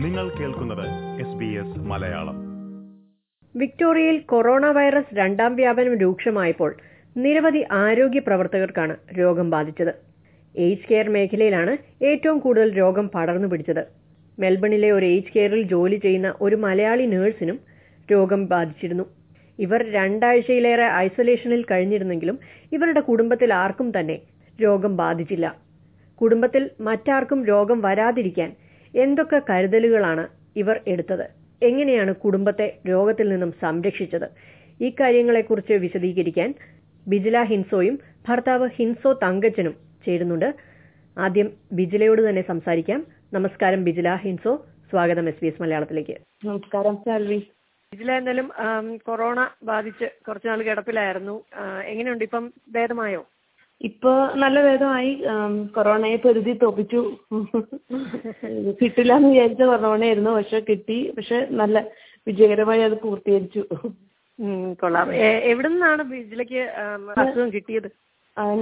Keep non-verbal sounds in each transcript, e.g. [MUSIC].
നിങ്ങൾ കേൾക്കുന്നത് Malayalam. വിക്ടോറിയയിൽ corona virus രണ്ടാം വ്യാപനം രൂക്ഷമായപ്പോൾ നിരവധി ആരോഗ്യ പ്രവർത്തകർക്കാണ് രോഗം ബാധിച്ചത്. എയ്ഡ്സ് കെയർ മേഖലയിലാണ് ഏറ്റവും കൂടുതൽ രോഗം പടർന്നു പിടിച്ചത്. മെൽബണിലെ ഒരു എയ്ഡ്സ് കെയറിൽ ജോലി ചെയ്യുന്ന ഒരു മലയാളി നേഴ്സിനും രോഗം ബാധിച്ചിരുന്നു. ഇവർ രണ്ടാഴ്ചയിലേറെ ഐസൊലേഷനിൽ കഴിഞ്ഞിരുന്നെങ്കിലും ഇവരുടെ കുടുംബത്തിൽ ആർക്കും തന്നെ രോഗം ബാധിച്ചില്ല. കുടുംബത്തിൽ മറ്റാർക്കും രോഗം വരാതിരിക്കാൻ എന്തൊക്കെ കരുതലുകളാണ് ഇവർ എടുത്തത്? എങ്ങനെയാണ് കുടുംബത്തെ രോഗത്തിൽ നിന്നും സംരക്ഷിച്ചത്? ഈ കാര്യങ്ങളെക്കുറിച്ച് വിശദീകരിക്കാൻ ബിജില ഹിൻസോയും ഭർത്താവ് ഹിൻസോ തങ്കച്ചനും ചേരുന്നുണ്ട്. ആദ്യം ബിജിലയോട് തന്നെ സംസാരിക്കാം. നമസ്കാരം ബിജില ഹിൻസോ. സ്വാഗതം എസ് ബി എസ് മലയാളത്തിലേക്ക്. നമസ്കാരം സാൽവി ബിജില എന്തായാലും കൊറോണ ബാധിച്ച് കുറച്ചുനാൾ കിടപ്പിലായിരുന്നു. എങ്ങനെയുണ്ട്? ഇപ്പം ഭേദമായോ? ഇപ്പൊ നല്ല ഭേദമായി കൊറോണയെ പൊരുതി തോപ്പിച്ചു. കിട്ടില്ല എന്ന് വിചാരിച്ച കൊറോണയായിരുന്നു പക്ഷെ കിട്ടി. പക്ഷെ നല്ല വിജയകരമായി അത് പൂർത്തീകരിച്ചു. കൊള്ളാം. എവിടെ നിന്നാണ് ബിജിലേക്ക് അസുഖം കിട്ടിയത്?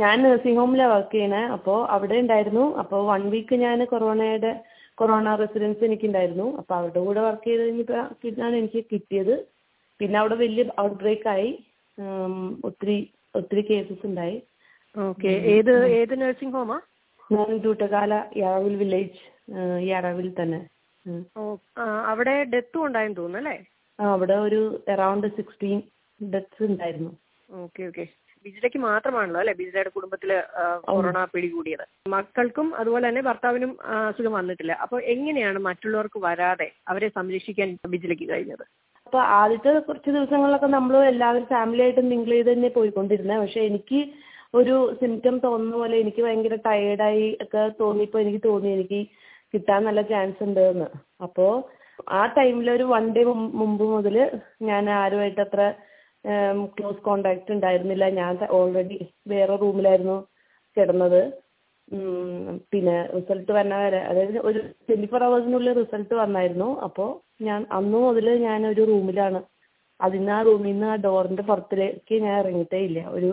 ഞാൻ നഴ്സിംഗ് ഹോമിലാണ് വർക്ക് ചെയ്യണേ. അപ്പോൾ അവിടെ ഉണ്ടായിരുന്നു. അപ്പോൾ വൺ വീക്ക് ഞാൻ കൊറോണയുടെ കൊറോണ റെസിഡൻസ് എനിക്കുണ്ടായിരുന്നു. അപ്പോൾ അവരുടെ കൂടെ വർക്ക് ചെയ്ത് കഴിഞ്ഞിട്ടാണ് എനിക്ക് കിട്ടിയത്. പിന്നെ അവിടെ വലിയ ഔട്ട് ബ്രേക്ക് ആയി ഒത്തിരി ഒത്തിരി കേസസ് ഉണ്ടായി ഓക്കെ. ഏത് ഏത് നഴ്സിംഗ് ഹോമാ ഞാൻ തൂട്ടകാല യാറാവിൽ വില്ലേജ് യാറാവിൽ തന്നെ. ഓ അവിടെ ഡെത്തും ഉണ്ടായെന്ന് തോന്നുന്നു അല്ലേ? ആ, അവിടെ ഒരു അറൗണ്ട് സിക്സ്റ്റീൻ ഡെത്ത്സ് ഉണ്ടായിരുന്നു. Okay okay. ബിജിലയ്ക്ക് മാത്രമാണല്ലോ അല്ലെ? ബിജിലയുടെ കുടുംബത്തിൽ ആ, കൊറോണ പിടികൂടിയത്. മക്കൾക്കും അതുപോലെ തന്നെ ഭർത്താവിനും അസുഖം വന്നിട്ടില്ല. അപ്പൊ എങ്ങനെയാണ് മറ്റുള്ളവർക്ക് വരാതെ അവരെ സംരക്ഷിക്കാൻ ബിജിലയ്ക്ക് കഴിഞ്ഞത്? അപ്പൊ ആദ്യത്തെ കുറച്ച് ദിവസങ്ങളിലൊക്കെ നമ്മൾ എല്ലാവരും ഫാമിലി ആയിട്ട് മിങ്കിൾ ചെയ്ത് തന്നെ പോയിക്കൊണ്ടിരുന്നത് പക്ഷെ എനിക്ക് ഒരു സിംറ്റം തോന്നുന്ന പോലെ എനിക്ക് ഭയങ്കര ടയേർഡായി ഒക്കെ തോന്നിയപ്പോൾ എനിക്ക് തോന്നി എനിക്ക് കിട്ടാൻ നല്ല ചാൻസ് ഉണ്ട് എന്ന്. അപ്പോൾ ആ ടൈമിൽ ഒരു വൺ ഡേ മുമ്പ് മുതൽ ഞാൻ ആരുമായിട്ട് അത്ര ക്ലോസ് കോണ്ടാക്ട് ഉണ്ടായിരുന്നില്ല. ഞാൻ ഓൾറെഡി വേറെ റൂമിലായിരുന്നു കിടന്നത്. പിന്നെ റിസൾട്ട് വന്ന വരെ അതായത് ഒരു ട്വന്റി ഫോർ അവേഴ്സിനുള്ളിൽ റിസൾട്ട് വന്നായിരുന്നു. അപ്പോൾ ഞാൻ അന്ന് മുതൽ ഞാൻ ഒരു റൂമിലാണ് അതിന്ന് ആ റൂമിൽ നിന്ന് ആ ഡോറിന്റെ പുറത്തിലേക്ക് ഞാൻ ഇറങ്ങിയിട്ടേ ഇല്ല. ഒരു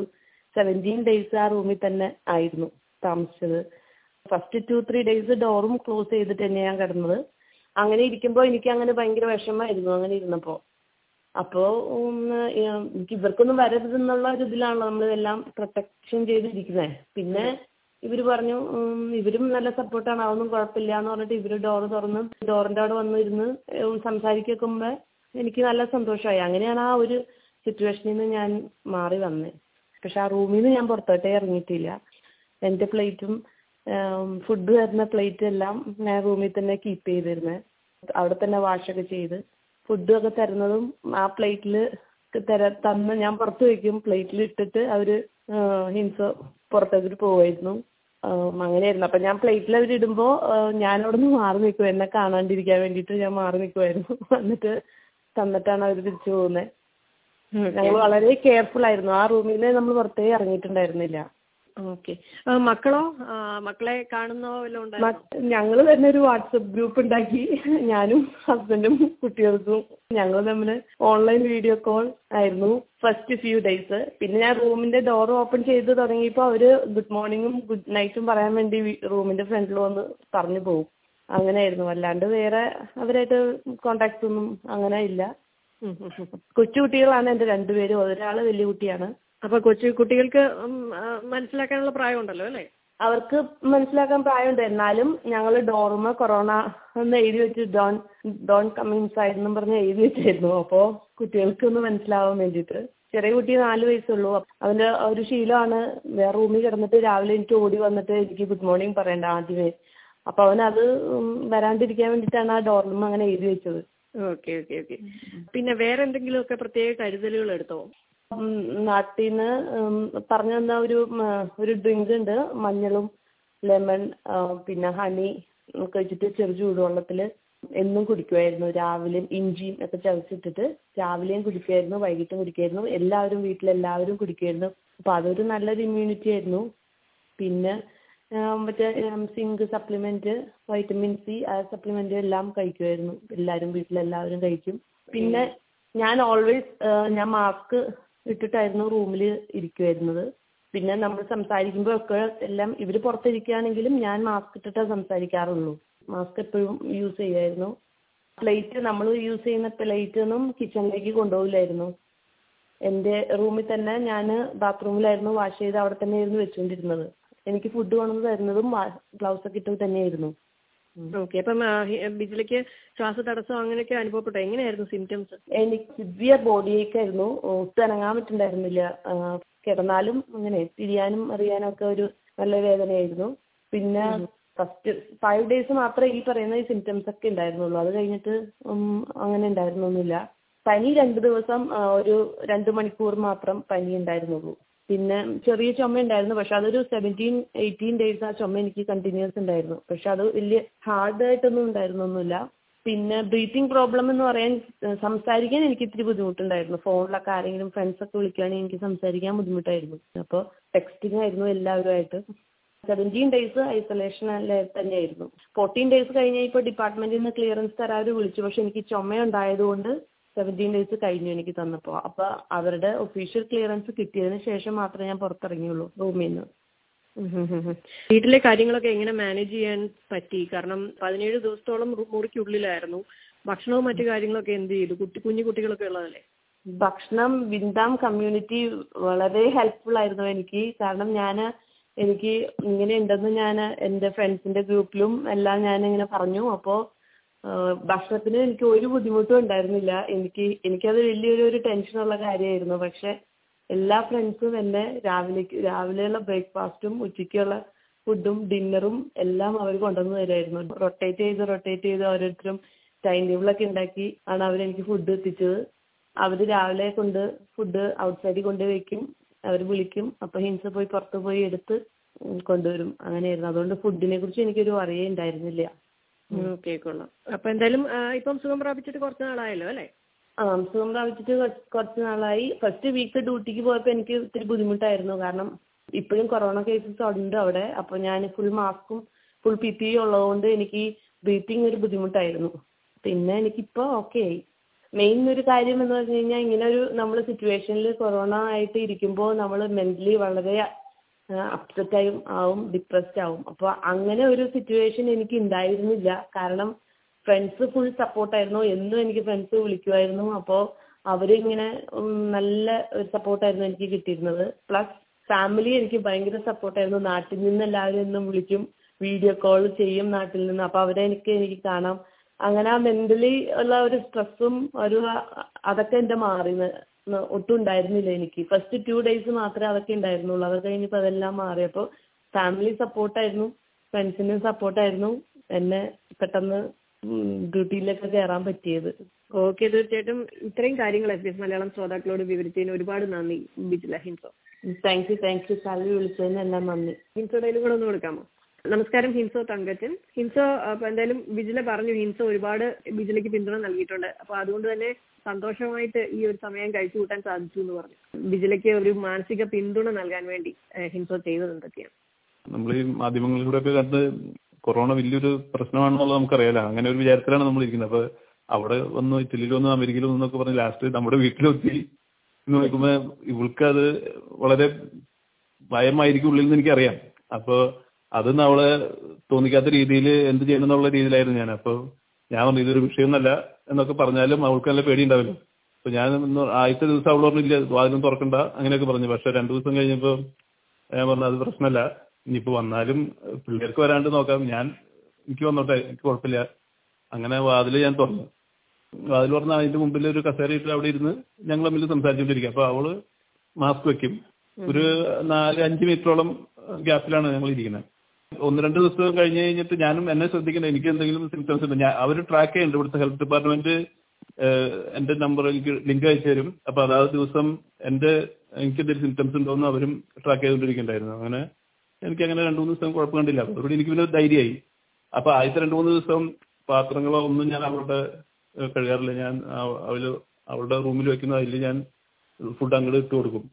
സെവന്റീൻ ഡേയ്സ് ആ റൂമിൽ തന്നെ ആയിരുന്നു താമസിച്ചത്. ഫസ്റ്റ് ടു ത്രീ ഡേയ്സ് ഡോറും ക്ലോസ് ചെയ്തിട്ട് തന്നെ ഞാൻ കിടന്നത്. അങ്ങനെ ഇരിക്കുമ്പോൾ എനിക്ക് അങ്ങനെ ഭയങ്കര വിഷമമായിരുന്നു അങ്ങനെ ഇരുന്നപ്പോൾ അപ്പോൾ എനിക്ക് ഇവർക്കൊന്നും വരരുതെന്നുള്ള ഒരു ഇതിലാണല്ലോ നമ്മൾ എല്ലാം പ്രൊട്ടക്ഷൻ ചെയ്തിരിക്കുന്നത് പിന്നെ ഇവർ പറഞ്ഞു ഇവരും നല്ല സപ്പോർട്ടാണ് അതൊന്നും കുഴപ്പമില്ല എന്ന് പറഞ്ഞിട്ട് ഇവർ ഡോർ തുറന്ന് ഡോറിന്റെ അവിടെ വന്നിരുന്ന് സംസാരിക്കുമ്പോൾ എനിക്ക് നല്ല സന്തോഷമായി. അങ്ങനെയാണ് ആ ഒരു സിറ്റുവേഷനിൽ നിന്ന് ഞാൻ മാറി വന്നത് പക്ഷെ ആ റൂമിൽ നിന്ന് ഞാൻ പുറത്തോട്ടേ ഇറങ്ങിയിട്ടില്ല. എന്റെ പ്ലേറ്റും ഫുഡ് തരുന്ന പ്ലേറ്റ് എല്ലാം ഞാൻ റൂമിൽ തന്നെ കീപ്പ് ചെയ്തിരുന്നത് അവിടെ തന്നെ വാഷൊക്കെ ചെയ്ത് ഫുഡും ഒക്കെ തരുന്നതും ആ പ്ലേറ്റിൽ തര തന്ന് ഞാൻ പുറത്ത് വയ്ക്കും പ്ലേറ്റിൽ ഇട്ടിട്ട് അവർ ഹിംസ പുറത്തേക്ക് പോവായിരുന്നു. ആം, അങ്ങനെയായിരുന്നു. അപ്പം ഞാൻ പ്ലേറ്റിൽ അവർ ഇടുമ്പോൾ ഞാൻ അവിടെ നിന്ന് മാറി നിൽക്കും എന്നെ കാണാണ്ടിരിക്കാൻ വേണ്ടിയിട്ട് ഞാൻ മാറി നിൽക്കുമായിരുന്നു [LAUGHS] എന്നിട്ട് തന്നിട്ടാണ് അവർ തിരിച്ചു പോകുന്നത് ഞങ്ങൾ വളരെ കെയർഫുൾ ആയിരുന്നു. ആ റൂമിൽ നിന്ന് നമ്മൾ പുറത്തേ ഇറങ്ങിയിട്ടുണ്ടായിരുന്നില്ല. ഓക്കെ മക്കളോ? മക്കളെ കാണുന്നോ വല്ലതും ഉണ്ടായിരുന്നോ? ഞങ്ങൾ തന്നെ ഒരു വാട്സപ്പ് ഗ്രൂപ്പ് ഉണ്ടാക്കി. ഞാനും ഹസ്ബൻഡും കുട്ടികൾക്കും ഞങ്ങൾ തമ്മിൽ ഓൺലൈൻ വീഡിയോ കോൾ ആയിരുന്നു ഫസ്റ്റ് ഫ്യൂ ഡേയ്സ് പിന്നെ ഞാൻ റൂമിന്റെ ഡോർ ഓപ്പൺ ചെയ്ത് തുടങ്ങിയപ്പോൾ അവർ ഗുഡ് മോർണിംഗും ഗുഡ് നൈറ്റും പറയാൻ വേണ്ടി റൂമിന്റെ ഫ്രണ്ടിൽ വന്ന് പറഞ്ഞു പോകും അങ്ങനെയായിരുന്നു. അല്ലാണ്ട് വേറെ അവരായിട്ട് കോണ്ടാക്ട്സ് ഒന്നും അങ്ങനെ ഇല്ല. കൊച്ചു കുട്ടികളാണ് എന്റെ രണ്ടുപേരും ഒരാൾ വലിയ കുട്ടിയാണ്. അപ്പൊ കൊച്ചു കുട്ടികൾക്ക് മനസ്സിലാക്കാനുള്ള പ്രായമുണ്ടല്ലോ അല്ലേ? അവർക്ക് മനസ്സിലാക്കാൻ പ്രായമുണ്ട്. എന്നാലും ഞങ്ങൾ ഡോർമ കൊറോണ എന്ന് എഴുതി വെച്ച് ഡോൺ ഡോൺ കം ഇൻസൈഡ് എന്നും പറഞ്ഞ് എഴുതി വെച്ചായിരുന്നു. അപ്പോൾ കുട്ടികൾക്ക് ഒന്ന് മനസ്സിലാവാൻ വേണ്ടിയിട്ട്. ചെറിയ കുട്ടി നാല് വയസ്സുള്ളൂ. അവന്റെ ഒരു ശീലമാണ്. വേറെ റൂമിൽ കിടന്നിട്ട് രാവിലെ എനിക്ക് ഓടി വന്നിട്ട് എനിക്ക് ഗുഡ് മോർണിംഗ് പറയണ്ട ആദ്യമേ. അപ്പൊ അവനത് വരാണ്ടിരിക്കാൻ വേണ്ടിയിട്ടാണ് ആ ഡോർമ അങ്ങനെ എഴുതി വെച്ചത്. Okay okay okay. പിന്നെ വേറെ എന്തെങ്കിലും ഒക്കെ പ്രത്യേക കരുതലുകൾ എടുത്തോ നാട്ടിൽ നിന്ന് പറഞ്ഞു തന്ന ഒരു ഒരു ഡ്രിങ്ക് ഉണ്ട് മഞ്ഞളും ലെമൺ പിന്നെ ഹണി ഒക്കെ വെച്ചിട്ട് ചെറു ചൂടുവെള്ളത്തിൽ എന്നും കുടിക്കുമായിരുന്നു രാവിലെയും ഇഞ്ചിയും ഒക്കെ ചതച്ചിട്ടിട്ട് രാവിലെയും കുടിക്കുമായിരുന്നു വൈകിട്ടും കുടിക്കുമായിരുന്നു എല്ലാവരും വീട്ടിലെല്ലാവരും കുടിക്കുമായിരുന്നു അപ്പോൾ അതൊരു നല്ലൊരു ഇമ്മ്യൂണിറ്റി ആയിരുന്നു. പിന്നെ മറ്റേ സിങ്ക് സപ്ലിമെന്റ് വൈറ്റമിൻ സി ആ സപ്ലിമെന്റ് എല്ലാം കഴിക്കുമായിരുന്നു എല്ലാവരും വീട്ടിലെല്ലാവരും കഴിക്കും. പിന്നെ ഞാൻ ഓൾവേസ് ഞാൻ മാസ്ക് ഇട്ടിട്ടായിരുന്നു റൂമിൽ ഇരിക്കുമായിരുന്നത് പിന്നെ നമ്മൾ സംസാരിക്കുമ്പോഴൊക്കെ എല്ലാം ഇവർ പുറത്തിരിക്കുകയാണെങ്കിലും ഞാൻ മാസ്ക് ഇട്ടിട്ടേ സംസാരിക്കാറുള്ളൂ. മാസ്ക് എപ്പോഴും യൂസ് ചെയ്യുമായിരുന്നു പ്ലേറ്റ് നമ്മൾ യൂസ് ചെയ്യുന്ന പ്ലേറ്റ് ഒന്നും കിച്ചണിലേക്ക് കൊണ്ടുപോകില്ലായിരുന്നു. എന്റെ റൂമിൽ തന്നെ ഞാൻ ബാത്റൂമിലായിരുന്നു വാഷ് ചെയ്ത് അവിടെ തന്നെയായിരുന്നു വെച്ചുകൊണ്ടിരുന്നത് എനിക്ക് ഫുഡ് കൊണ്ടുവന്ന് തരുന്നതും ഗ്ലൗസ് ഒക്കെ ഇട്ടത് തന്നെയായിരുന്നു. ഓക്കെ അപ്പം ബിജിലക്ക് ശ്വാസ തടസ്സം അങ്ങനെയൊക്കെ അനുഭവപ്പെട്ടോ? എങ്ങനെയായിരുന്നു സിംറ്റംസ് എനിക്ക് സിവിയർ ബോഡി ഏക്ക് ആയിരുന്നു. ഒട്ടും അനങ്ങാൻ പറ്റുന്നുണ്ടായിരുന്നില്ല കിടന്നാലും അങ്ങനെ തിരിയാനും അറിയാനും ഒക്കെ ഒരു നല്ല വേദനയായിരുന്നു. പിന്നെ ഫസ്റ്റ് ഫൈവ് ഡേയ്സ് മാത്രമേ ഈ പറയുന്ന ഈ സിംറ്റംസ് ഒക്കെ ഉണ്ടായിരുന്നുള്ളൂ അത് കഴിഞ്ഞിട്ട് അങ്ങനെ ഉണ്ടായിരുന്നൊന്നുമില്ല പനി രണ്ട് ദിവസം ഒരു രണ്ട് മണിക്കൂർ മാത്രം പനി ഉണ്ടായിരുന്നുള്ളൂ പിന്നെ ചെറിയ ചുമ ഉണ്ടായിരുന്നു പക്ഷെ അതൊരു സെവന്റീൻ എയ്റ്റീൻ ഡേയ്സ് ആ ചുമ എനിക്ക് കണ്ടിന്യൂസ് ഉണ്ടായിരുന്നു. പക്ഷെ അത് വലിയ ഹാർഡ് ആയിട്ടൊന്നും ഉണ്ടായിരുന്നൊന്നുമില്ല. പിന്നെ ബ്രീത്തിങ് പ്രോബ്ലം എന്ന് പറയാൻ സംസാരിക്കാൻ എനിക്ക് ഇത്തിരി ബുദ്ധിമുട്ടുണ്ടായിരുന്നു. ഫോണിലൊക്കെ ആരെങ്കിലും ഫ്രണ്ട്സ് ഒക്കെ വിളിക്കുകയാണെങ്കിൽ എനിക്ക് സംസാരിക്കാൻ ബുദ്ധിമുട്ടായിരുന്നു. അപ്പോൾ ടെക്സ്റ്റിംഗ് ആയിരുന്നു എല്ലാവരുമായിട്ട്. സെവന്റീൻ ഡേയ്സ് ഐസൊലേഷൻ തന്നെയായിരുന്നു. ഫോർട്ടീൻ ഡേയ്സ് കഴിഞ്ഞ് ഇപ്പോൾ ഡിപ്പാർട്ട്മെന്റിൽ നിന്ന് ക്ലിയറൻസ് തരാൻ വിളിച്ചു. പക്ഷെ എനിക്ക് ചുമ ചുമയുണ്ടായതുകൊണ്ട് സെവന്റീൻ ഡേയ്സ് കഴിഞ്ഞു എനിക്ക് തന്നപ്പോൾ അപ്പോൾ അവരുടെ ഒഫീഷ്യൽ ക്ലിയറൻസ് കിട്ടിയതിന് ശേഷം മാത്രമേ ഞാൻ പുറത്തിറങ്ങിയുള്ളൂ റൂമിൽ നിന്ന് വീട്ടിലെ കാര്യങ്ങളൊക്കെ എങ്ങനെ മാനേജ് ചെയ്യാൻ പറ്റി? കാരണം പതിനേഴ് ദിവസത്തോളം മുറിക്കുള്ളിലായിരുന്നു. ഭക്ഷണവും മറ്റു കാര്യങ്ങളൊക്കെ എന്ത് ചെയ്തു? കുട്ടി കുഞ്ഞു കുട്ടികളൊക്കെ ഉള്ളതല്ലേ? ഭക്ഷണം വിന്താം കമ്മ്യൂണിറ്റി വളരെ ഹെൽപ്ഫുൾ ആയിരുന്നു എനിക്ക്. കാരണം ഞാൻ എനിക്ക് ഇങ്ങനെ ഉണ്ടെന്ന് ഞാൻ എന്റെ ഫ്രണ്ട്സിന്റെ ഗ്രൂപ്പിലും എല്ലാം ഞാൻ ഇങ്ങനെ പറഞ്ഞു. അപ്പോൾ ഭക്ഷണത്തിന് എനിക്ക് ഒരു ബുദ്ധിമുട്ടും ഉണ്ടായിരുന്നില്ല. എനിക്ക് എനിക്കത് വലിയൊരു ഒരു ടെൻഷനുള്ള കാര്യമായിരുന്നു. പക്ഷെ എല്ലാ ഫ്രണ്ട്സും എന്നെ രാവിലേക്ക് രാവിലെയുള്ള ബ്രേക്ക്ഫാസ്റ്റും ഉച്ചയ്ക്കുള്ള ഫുഡും ഡിന്നറും എല്ലാം അവർ കൊണ്ടുവന്ന് തരുമായിരുന്നു റൊട്ടേറ്റ് ചെയ്ത് റൊട്ടേറ്റ് ചെയ്ത് ഓരോരുത്തരും ടൈം ടേബിളൊക്കെ ഉണ്ടാക്കി ആണ് അവരെനിക്ക് ഫുഡ് എത്തിച്ചത്. അവർ രാവിലെ കൊണ്ട് ഫുഡ് ഔട്ട്സൈഡിൽ കൊണ്ട് വെക്കും അവർ വിളിക്കും. അപ്പോൾ ഹിൻസ പോയി പുറത്ത് പോയി എടുത്ത് കൊണ്ടുവരും. അങ്ങനെയായിരുന്നു. അതുകൊണ്ട് ഫുഡിനെ കുറിച്ച് എനിക്കൊരു അറിയേ ഉണ്ടായിരുന്നില്ല. ഓക്കെ കൊള്ളാം അപ്പൊ എന്തായാലും ആ, ഇപ്പം സുഖം പ്രാപിച്ചിട്ട് കുറച്ച് നാളായല്ലോ അല്ലേ? ആ സുഖം പ്രാപിച്ചിട്ട് കുറച്ച് കുറച്ച് നാളായി. ഫസ്റ്റ് വീക്ക് ഡ്യൂട്ടിക്ക് പോയപ്പോൾ എനിക്ക് ഇത്തിരി ബുദ്ധിമുട്ടായിരുന്നു. കാരണം ഇപ്പോഴും കൊറോണ കേസസ് ഉണ്ട് അവിടെ. അപ്പോൾ ഞാൻ ഫുൾ മാസ്കും ഫുൾ പി പി ഉള്ളതുകൊണ്ട് എനിക്ക് ബ്രീത്തിങ് ഒരു ബുദ്ധിമുട്ടായിരുന്നു. പിന്നെ എനിക്കിപ്പോൾ ഓക്കെ ആയി. മെയിൻ ഒരു കാര്യം എന്ന് പറഞ്ഞു കഴിഞ്ഞാൽ ഇങ്ങനെ ഒരു നമ്മൾ സിറ്റുവേഷനിൽ കൊറോണ ആയിട്ട് ഇരിക്കുമ്പോൾ നമ്മൾ മെന്റലി വളരെ അപ്സെറ്റ് ആയും ആവും ഡിപ്രസ്ഡ് ആവും. അപ്പോൾ അങ്ങനെ ഒരു സിറ്റുവേഷൻ എനിക്ക് ഉണ്ടായിരുന്നില്ല കാരണം ഫ്രണ്ട്സ് ഫുൾ സപ്പോർട്ടായിരുന്നു എന്നും എനിക്ക് ഫ്രണ്ട്സ് വിളിക്കുമായിരുന്നു അപ്പോൾ അവരിങ്ങനെ നല്ല ഒരു സപ്പോർട്ടായിരുന്നു എനിക്ക് കിട്ടിയിരുന്നത്. പ്ലസ് ഫാമിലി എനിക്ക് ഭയങ്കര സപ്പോർട്ടായിരുന്നു നാട്ടിൽ നിന്ന് എല്ലാവരും എന്നും വിളിക്കും വീഡിയോ കോൾ ചെയ്യും നാട്ടിൽ നിന്ന്. അപ്പോൾ അവരെ എനിക്ക് എനിക്ക് കാണാം. അങ്ങനെ ആ മെന്റലി ഉള്ള ഒരു സ്ട്രെസ്സും ഒരു അതൊക്കെ എന്റെ മാറി ഒട്ടും ഉണ്ടായിരുന്നില്ല എനിക്ക്. ഫസ്റ്റ് ടു ഡേയ്സ് മാത്രമേ അതൊക്കെ ഉണ്ടായിരുന്നുള്ളൂ. അത് കഴിഞ്ഞപ്പോൾ അതെല്ലാം മാറി. അപ്പോൾ ഫാമിലി സപ്പോർട്ടായിരുന്നു ഫ്രണ്ട്സിനും സപ്പോർട്ടായിരുന്നു എന്നെ പെട്ടെന്ന് ഡ്യൂട്ടിയിലൊക്കെ കയറാൻ പറ്റിയത്. ഓക്കെ തീർച്ചയായിട്ടും ഇത്രയും കാര്യങ്ങൾ എഫ് എസ് മലയാളം ശ്രോതാക്കളോട് വിവരിച്ചതിന് ഒരുപാട് നന്ദി Bijila ഹിൻസോ thank you thank you Sali വിളിച്ചതിന് എല്ലാം നന്ദി. ഹിൻസോയുടെ കൂടെ ഒന്ന് കൊടുക്കാമോ? നമസ്കാരം ഹിൻസോ തങ്കച്ചൻ. ഹിൻസോ അപ്പൊ എന്തായാലും ബിജില പറഞ്ഞു ഹിൻസോ ഒരുപാട് ബിജിലയ്ക്ക് പിന്തുണ നൽകിയിട്ടുണ്ട്. അപ്പൊ അതുകൊണ്ട് തന്നെ സന്തോഷമായിട്ട് ഈ ഒരു സമയം കഴിച്ചു കൂട്ടാൻ സാധിച്ചു എന്ന് പറഞ്ഞു. ബിജിലയ്ക്ക് ഒരു മാനസിക പിന്തുണ നൽകാൻ വേണ്ടി ഹിൻസോ ചെയ്തത് എന്തൊക്കെയാണ്? നമ്മൾ ഈ മാധ്യമങ്ങളിലൂടെ ഒക്കെ കണ്ട് കൊറോണ വലിയൊരു പ്രശ്നമാണെന്നുള്ളത് നമുക്കറിയാലോ. അങ്ങനെ ഒരു വിചാരത്തിലാണ് നമ്മൾ ഇരിക്കുന്നത് അപ്പൊ അവിടെ വന്ന് ഇറ്റലിയിൽ വന്ന് അമേരിക്കയിൽ വന്നൊക്കെ പറഞ്ഞ് ലാസ്റ്റ് നമ്മുടെ വീട്ടിലെത്തി എന്ന് നോക്കുമ്പോ ഇവൾക്ക് അത് വളരെ ഭയമായിരിക്കും ഉള്ളിൽ നിന്ന് എനിക്കറിയാം. അപ്പൊ അത് അവളെ തോന്നിക്കാത്ത രീതിയിൽ എന്ത് ചെയ്യണം എന്നുള്ള രീതിയിലായിരുന്നു ഞാൻ. അപ്പോൾ ഞാൻ പറഞ്ഞു ഇതൊരു വിഷയമൊന്നല്ല എന്നൊക്കെ പറഞ്ഞാലും അവൾക്ക് നല്ല പേടി ഉണ്ടാവില്ല അപ്പൊ ഞാൻ ആദ്യത്തെ ദിവസം അവൾ പറഞ്ഞില്ല വാതിലും തുറക്കണ്ട അങ്ങനെയൊക്കെ പറഞ്ഞു. പക്ഷെ രണ്ടു ദിവസം കഴിഞ്ഞപ്പോൾ ഞാൻ പറഞ്ഞു അത് പ്രശ്നമല്ല. ഇനിയിപ്പോ വന്നാലും പിള്ളേർക്ക് വരാണ്ട് നോക്കാം. ഞാൻ എനിക്ക് വന്നോട്ടെ എനിക്ക് കുഴപ്പമില്ല. അങ്ങനെ വാതിൽ ഞാൻ തുറന്നു. വാതിൽ തുറന്ന് അതിന്റെ മുമ്പിൽ ഒരു കസേര ഇട്ട് അവിടെ ഇരുന്ന് ഞങ്ങൾ തമ്മിൽ സംസാരിച്ചുകൊണ്ടിരിക്കുക അപ്പൊ അവൾ മാസ്ക് വെക്കും. ഒരു നാല് അഞ്ച് മീറ്ററോളം ഗ്യാപ്പിലാണ് ഞങ്ങൾ ഇരിക്കുന്നത്. ഒന്ന് രണ്ട് ദിവസം കഴിഞ്ഞ് കഴിഞ്ഞിട്ട് ഞാനും എന്നെ ശ്രദ്ധിക്കണം എനിക്ക് എന്തെങ്കിലും സിംറ്റംസ് ഉണ്ട്? ഞാൻ അവർ ട്രാക്ക് ചെയ്യുന്നുണ്ട് ഇവിടുത്തെ ഹെൽത്ത് ഡിപ്പാർട്ട്മെന്റ് എന്റെ നമ്പർ എനിക്ക് ലിങ്ക് അയച്ചു തരും. അപ്പൊ അതാത് ദിവസം എന്റെ എനിക്ക് എന്തെങ്കിലും സിംറ്റംസ് ഉണ്ടോ എന്ന് അവരും ട്രാക്ക് ചെയ്തുകൊണ്ടിരിക്കുന്നുണ്ടായിരുന്നു അങ്ങനെ എനിക്ക് അങ്ങനെ രണ്ടു മൂന്ന് ദിവസം കുഴപ്പം കണ്ടില്ല. എനിക്ക് പിന്നെ ധൈര്യമായി. അപ്പൊ ആദ്യത്തെ രണ്ടു മൂന്ന് ദിവസം പാത്രങ്ങളോ ഒന്നും ഞാൻ അവരുടെ കഴുകാറില്ല. ഞാൻ അവർ അവരുടെ റൂമിൽ വെക്കുന്ന അതിൽ ഞാൻ ഫുഡ് അങ്ങോട്ട് ഇട്ട് കൊടുക്കും.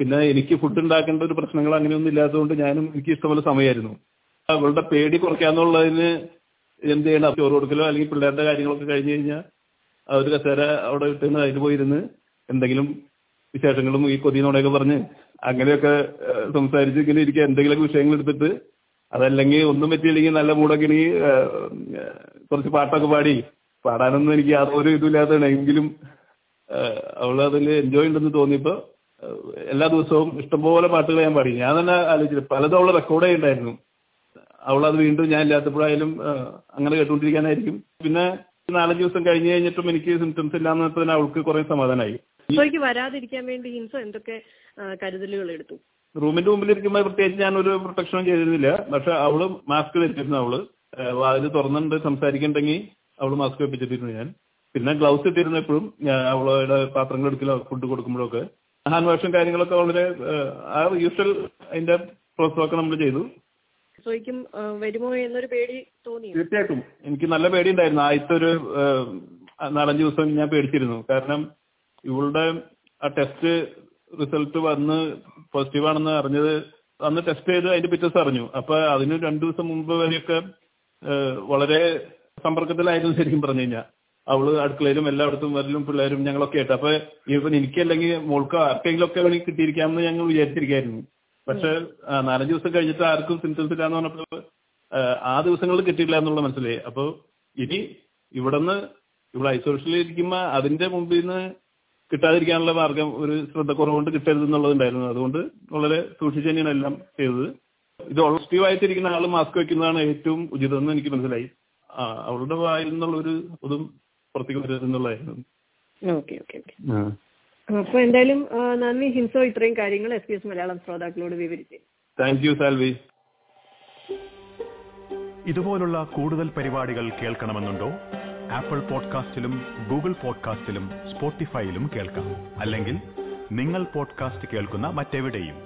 പിന്നെ എനിക്ക് ഫുഡ് ഉണ്ടാക്കേണ്ട ഒരു പ്രശ്നങ്ങൾ അങ്ങനെയൊന്നും ഇല്ലാത്തതുകൊണ്ട് ഞാനും എനിക്ക് ഇഷ്ടംപോലെ സമയമായിരുന്നു അവളുടെ പേടി കുറയ്ക്കാന്നുള്ളതിന് എന്ത് ചെയ്യണം? ചോറ് കൊടുക്കലോ? അല്ലെങ്കിൽ പിള്ളേരുടെ കാര്യങ്ങളൊക്കെ കഴിഞ്ഞ് കഴിഞ്ഞാൽ ഒരു കസേര അവിടെ ഇട്ടുന്ന അതിൽ പോയിരുന്ന് എന്തെങ്കിലും വിശേഷങ്ങളും ഈ കൊതിനോടെയൊക്കെ പറഞ്ഞ് അങ്ങനെയൊക്കെ സംസാരിച്ച് ഇങ്ങനെ ഇരിക്കുക. എന്തെങ്കിലുമൊക്കെ വിഷയങ്ങൾ എടുത്തിട്ട് അതല്ലെങ്കിൽ ഒന്നും പറ്റിയില്ലെങ്കിൽ നല്ല മൂടൊക്കെ ഇനി കുറച്ച് പാട്ടൊക്കെ പാടി. പാടാനൊന്നും എനിക്ക് യാതൊരു ഇതുമില്ലാത്തതാണ് എങ്കിലും അവൾ അതിൽ എൻജോയ് ഉണ്ടെന്ന് തോന്നിയപ്പോ ഏഹ്, എല്ലാ ദിവസവും ഇഷ്ടംപോലെ പാട്ടുകൾ ഞാൻ പാടി. ഞാൻ തന്നെ ആലോചിച്ചില്ല. പലതും അവൾ റെക്കോർഡ് ചെയ്യുന്നുണ്ടായിരുന്നു അവളത് അത് വീണ്ടും ഞാൻ ഇല്ലാത്തപ്പോഴായാലും അങ്ങനെ കേട്ടുകൊണ്ടിരിക്കാനായിരിക്കും. പിന്നെ നാലഞ്ച് ദിവസം കഴിഞ്ഞു കഴിഞ്ഞിട്ടും എനിക്ക് സിംറ്റംസ് ഇല്ലാന്ന് തന്നെ അവൾക്ക് കുറെ സമാധാനമായി വരാതിരിക്കാൻ വേണ്ടി ഹിംസ എന്തൊക്കെ കരുതലുകൾ എടുത്തു? റൂമിന്റെ മുമ്പിൽ ഇരിക്കുമ്പോൾ പ്രത്യേകിച്ച് ഞാൻ ഒരു പ്രൊട്ടക്ഷനും ചെയ്തിരുന്നില്ല. പക്ഷെ അവൾ മാസ്ക് ധരിച്ചിരുന്നു അവൾ. വാതിൽ തുറന്നിട്ട് സംസാരിക്കണ്ടെങ്കിൽ അവൾ മാസ്ക് വെപ്പിച്ചിട്ടിരുന്നു ഞാൻ. പിന്നെ ഗ്ലൗസ് ഇട്ടിരുന്നു എപ്പോഴും അവളുടെ പാത്രങ്ങൾ എടുക്കലോ ഫുഡ് കൊടുക്കുമ്പോഴൊക്കെ ഹാൻഡ് വാഷും കാര്യങ്ങളൊക്കെ വളരെ ആ യൂഷ്വൽ അതിന്റെ പ്രോസസ്സൊക്കെ നമ്മൾ ചെയ്തു. വരുമോ എന്നൊരു പേടി തോന്നി. തീർച്ചയായിട്ടും. എനിക്ക് നല്ല പേടി ഉണ്ടായിരുന്നു ആദ്യത്തെ ഒരു നാലഞ്ച് ദിവസം ഞാൻ പേടിച്ചിരുന്നു. കാരണം ഇവളുടെ ആ ടെസ്റ്റ് റിസൾട്ട് വന്ന് പോസിറ്റീവ് ആണെന്ന് അറിഞ്ഞത് അന്ന് ടെസ്റ്റ് ചെയ്ത് അതിന്റെ പിറ്റേസ് അറിഞ്ഞു. അപ്പൊ അതിന് രണ്ടു ദിവസം മുമ്പ് വരെയൊക്കെ വളരെ സമ്പർക്കത്തിലായിരുന്നു ശരിക്കും പറഞ്ഞു കഴിഞ്ഞാൽ അവൾ അടുക്കളയിലും എല്ലായിടത്തും വരലും പിള്ളേരും ഞങ്ങളൊക്കെ ആയിട്ട്. അപ്പൊ ഇപ്പൊ എനിക്ക് അല്ലെങ്കിൽ മോൾക്ക് ആർക്കെങ്കിലും ഒക്കെ വേണമെങ്കിൽ കിട്ടിയിരിക്കാമെന്ന് ഞങ്ങൾ വിചാരിച്ചിരിക്കായിരുന്നു. പക്ഷെ നാലഞ്ച് ദിവസം കഴിഞ്ഞിട്ട് ആർക്കും സിംറ്റംസ് ഇല്ലാന്ന് പറഞ്ഞപ്പോൾ ആ ദിവസങ്ങളിൽ കിട്ടിയില്ല എന്നുള്ള മനസ്സിലായി. അപ്പൊ ഇനി ഇവിടുന്ന് ഇവിടെ ഐസൊലേഷനിൽ ഇരിക്കുമ്പോ അതിന്റെ മുമ്പിൽ നിന്ന് കിട്ടാതിരിക്കാനുള്ള മാർഗം ഒരു ശ്രദ്ധ ശ്രദ്ധക്കുറവുകൊണ്ട് കിട്ടരുത് എന്നുള്ളതുണ്ടായിരുന്നു. അതുകൊണ്ട് വളരെ സൂക്ഷിച്ച് തന്നെയാണ് എല്ലാം ചെയ്തത്. ഇത് പോസിറ്റീവ് ആയിട്ടിരിക്കുന്ന ആൾ മാസ്ക് വെക്കുന്നതാണ് ഏറ്റവും ഉചിതമെന്ന് എനിക്ക് മനസ്സിലായി. ആ അവളുടെ വായിൽ നിന്നുള്ള ഒരു ഇതും പുറത്തേക്ക് വരരുതെന്നുള്ളതായിരുന്നു ഓക്കെ ഓക്കെ ഓക്കെ. അപ്പൊ എന്തായാലും നന്ദി ഹിൻസോ ഇത്രയും കാര്യങ്ങൾ എസ് പി എസ് മലയാളം ശ്രോതാക്കളോട് വിവരിച്ചു. താങ്ക് യു സാൽവി ഇതുപോലുള്ള കൂടുതൽ പരിപാടികൾ കേൾക്കണമെന്നുണ്ടോ? ആപ്പിൾ പോഡ്കാസ്റ്റിലും ഗൂഗിൾ പോഡ്കാസ്റ്റിലും സ്പോട്ടിഫൈയിലും കേൾക്കാം. അല്ലെങ്കിൽ നിങ്ങൾ പോഡ്കാസ്റ്റ് കേൾക്കുന്ന മറ്റെവിടെയും.